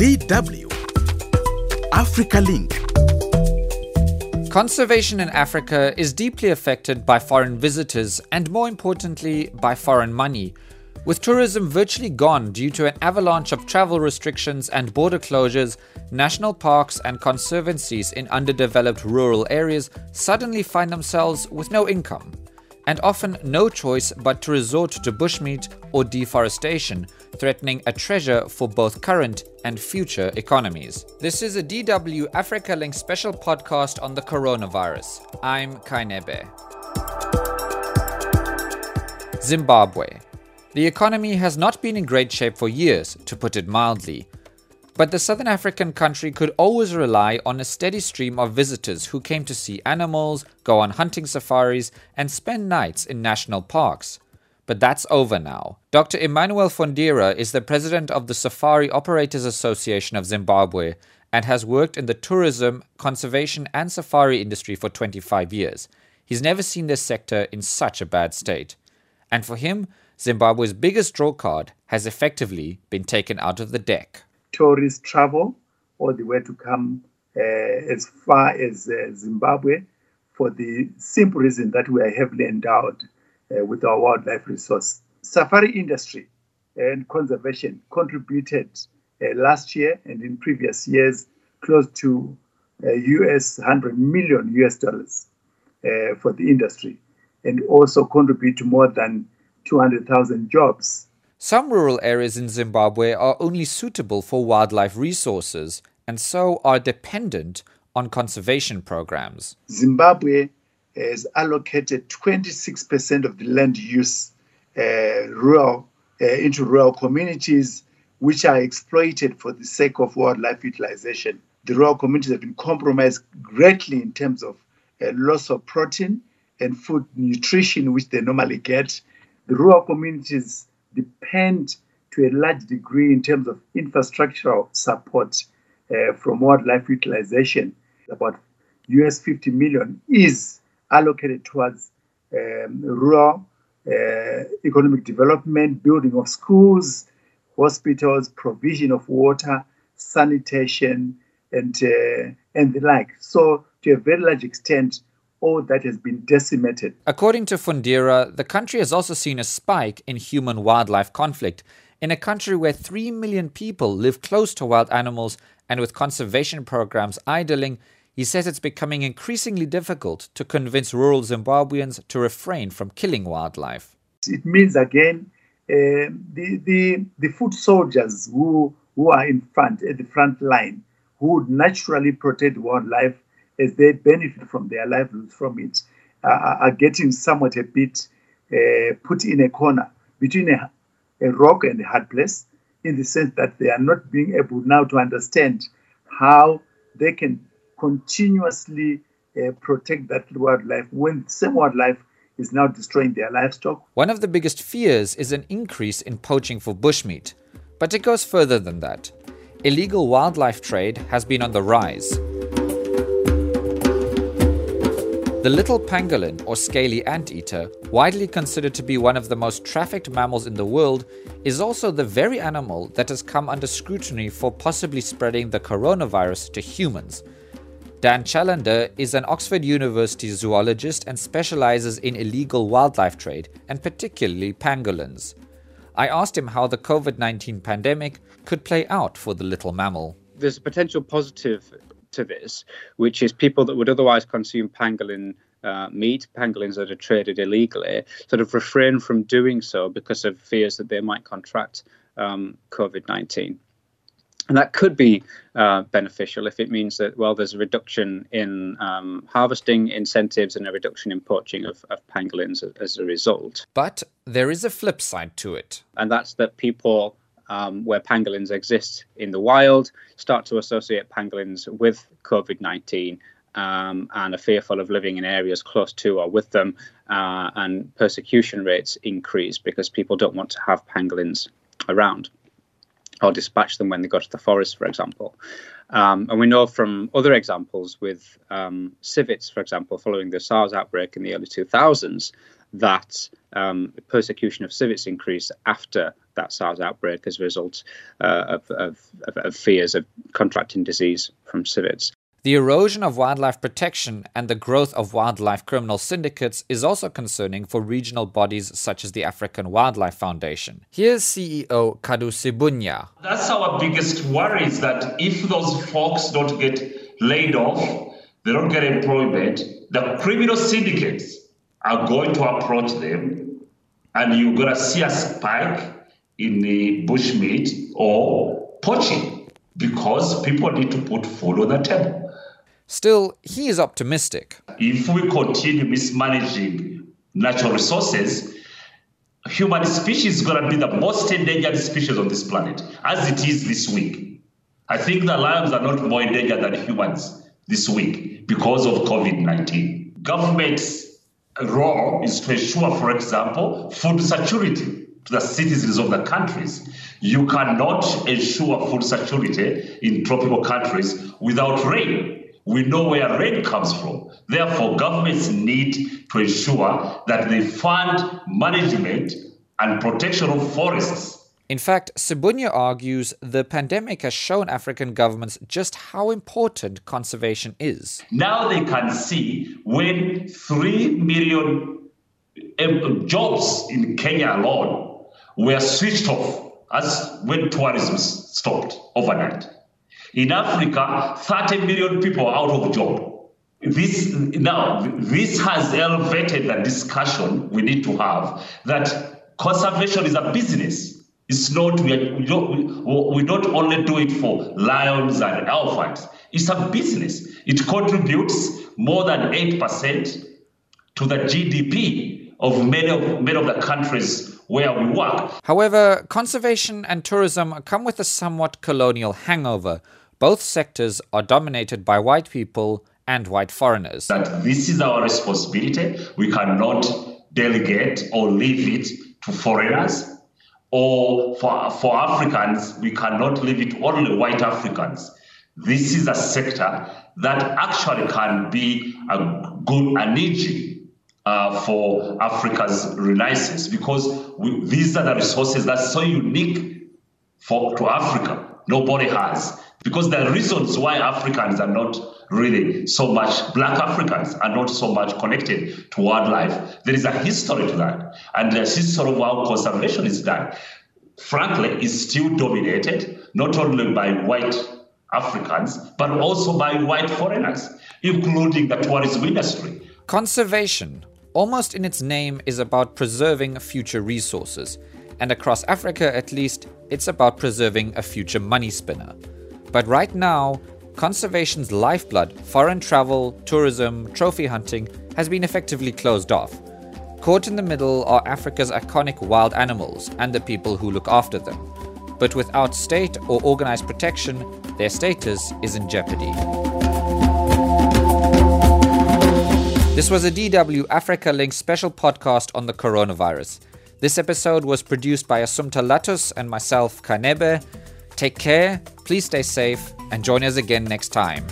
DW Africa Link. Conservation in Africa is deeply affected by foreign visitors and, more importantly, by foreign money. With tourism virtually gone due to an avalanche of travel restrictions and border closures, national parks and conservancies in underdeveloped rural areas suddenly find themselves with no income and often no choice but to resort to bushmeat or deforestation, threatening a treasure for both current and future economies. This is a DW Africa Link special podcast on the coronavirus. I'm Kainebe. Zimbabwe. The economy has not been in great shape for years, to put it mildly. But the southern African country could always rely on a steady stream of visitors who came to see animals, go on hunting safaris, and spend nights in national parks. But that's over now. Dr. Emmanuel Fundira is the president of the Safari Operators Association of Zimbabwe and has worked in the tourism, conservation, and safari industry for 25 years. He's never seen this sector in such a bad state. And for him, Zimbabwe's biggest draw card has effectively been taken out of the deck tourist travel all the way to come uh, as far as uh, Zimbabwe for the simple reason that we are heavily endowed uh, with our wildlife resource. Safari industry and conservation contributed uh, last year and in previous years close to US uh, 100 million US dollars uh, for the industry and also contribute to more than 200,000 jobs some rural areas in Zimbabwe are only suitable for wildlife resources and so are dependent on conservation programs. Zimbabwe has allocated 26% of the land use uh, rural, uh, into rural communities, which are exploited for the sake of wildlife utilization. The rural communities have been compromised greatly in terms of uh, loss of protein and food nutrition, which they normally get. The rural communities depend to a large degree in terms of infrastructural support uh, from wildlife utilization. About US 50 million is allocated towards um, rural uh, economic development, building of schools, hospitals, provision of water, sanitation, and uh, and the like. So, to a very large extent, all that has been decimated. According to Fundira, the country has also seen a spike in human wildlife conflict. In a country where 3 million people live close to wild animals and with conservation programs idling, he says it's becoming increasingly difficult to convince rural Zimbabweans to refrain from killing wildlife. It means again uh, the, the, the foot soldiers who, who are in front, at the front line, who would naturally protect wildlife as they benefit from their livelihoods from it, uh, are getting somewhat a bit uh, put in a corner between a, a rock and a hard place, in the sense that they are not being able now to understand how they can continuously uh, protect that wildlife when same wildlife is now destroying their livestock. One of the biggest fears is an increase in poaching for bushmeat, but it goes further than that. Illegal wildlife trade has been on the rise. The little pangolin, or scaly anteater, widely considered to be one of the most trafficked mammals in the world, is also the very animal that has come under scrutiny for possibly spreading the coronavirus to humans. Dan Challender is an Oxford University zoologist and specializes in illegal wildlife trade, and particularly pangolins. I asked him how the COVID 19 pandemic could play out for the little mammal. There's a potential positive to this, which is people that would otherwise consume pangolin uh, meat, pangolins that are traded illegally, sort of refrain from doing so because of fears that they might contract um, COVID 19. And that could be uh, beneficial if it means that, well, there's a reduction in um, harvesting incentives and a reduction in poaching of, of pangolins as, as a result. But there is a flip side to it. And that's that people um, where pangolins exist in the wild start to associate pangolins with COVID 19 um, and are fearful of living in areas close to or with them, uh, and persecution rates increase because people don't want to have pangolins around or dispatch them when they go to the forest, for example. Um, and we know from other examples with um, civets, for example, following the SARS outbreak in the early 2000s, that um, persecution of civets increased after that SARS outbreak as a result uh, of, of, of, fears of contracting disease from civets. The erosion of wildlife protection and the growth of wildlife criminal syndicates is also concerning for regional bodies such as the African Wildlife Foundation. Here's CEO Kaddu Sebunya. That's our biggest worry is that if those folks don't get laid off, they don't get employment, the criminal syndicates are going to approach them and you're going to see a spike in the bushmeat or poaching because people need to put food on the table. Still, he is optimistic. If we continue mismanaging natural resources, human species is going to be the most endangered species on this planet, as it is this week. I think the lions are not more endangered than humans this week because of COVID 19. Government's role is to ensure, for example, food security to the citizens of the countries. You cannot ensure food security in tropical countries without rain we know where rain comes from. Therefore, governments need to ensure that they fund management and protection of forests. In fact, Sebunya argues the pandemic has shown African governments just how important conservation is. Now they can see when 3 million um, jobs in Kenya alone were switched off as when tourism stopped overnight. In Africa, 30 million people are out of job. This now this has elevated the discussion we need to have that conservation is a business. It's not we, we don't we don't only do it for lions and elephants. It's a business. It contributes more than eight percent to the GDP of many of many of the countries where we work. However, conservation and tourism come with a somewhat colonial hangover both sectors are dominated by white people and white foreigners. That this is our responsibility. We cannot delegate or leave it to foreigners. Or for, for Africans, we cannot leave it only white Africans. This is a sector that actually can be a good engine uh, for Africa's renaissance because we, these are the resources that's so unique for to Africa. Nobody has. Because the reasons why Africans are not really so much, black Africans are not so much connected to wildlife. There is a history to that. And the history of how conservation is done, frankly, is still dominated not only by white Africans, but also by white foreigners, including the tourism industry. Conservation, almost in its name, is about preserving future resources. And across Africa, at least, it's about preserving a future money spinner. But right now, conservation's lifeblood, foreign travel, tourism, trophy hunting, has been effectively closed off. Caught in the middle are Africa's iconic wild animals and the people who look after them. But without state or organized protection, their status is in jeopardy. This was a DW Africa Link special podcast on the coronavirus. This episode was produced by Assumpta Lattus and myself, Kanebe. Take care, please stay safe, and join us again next time.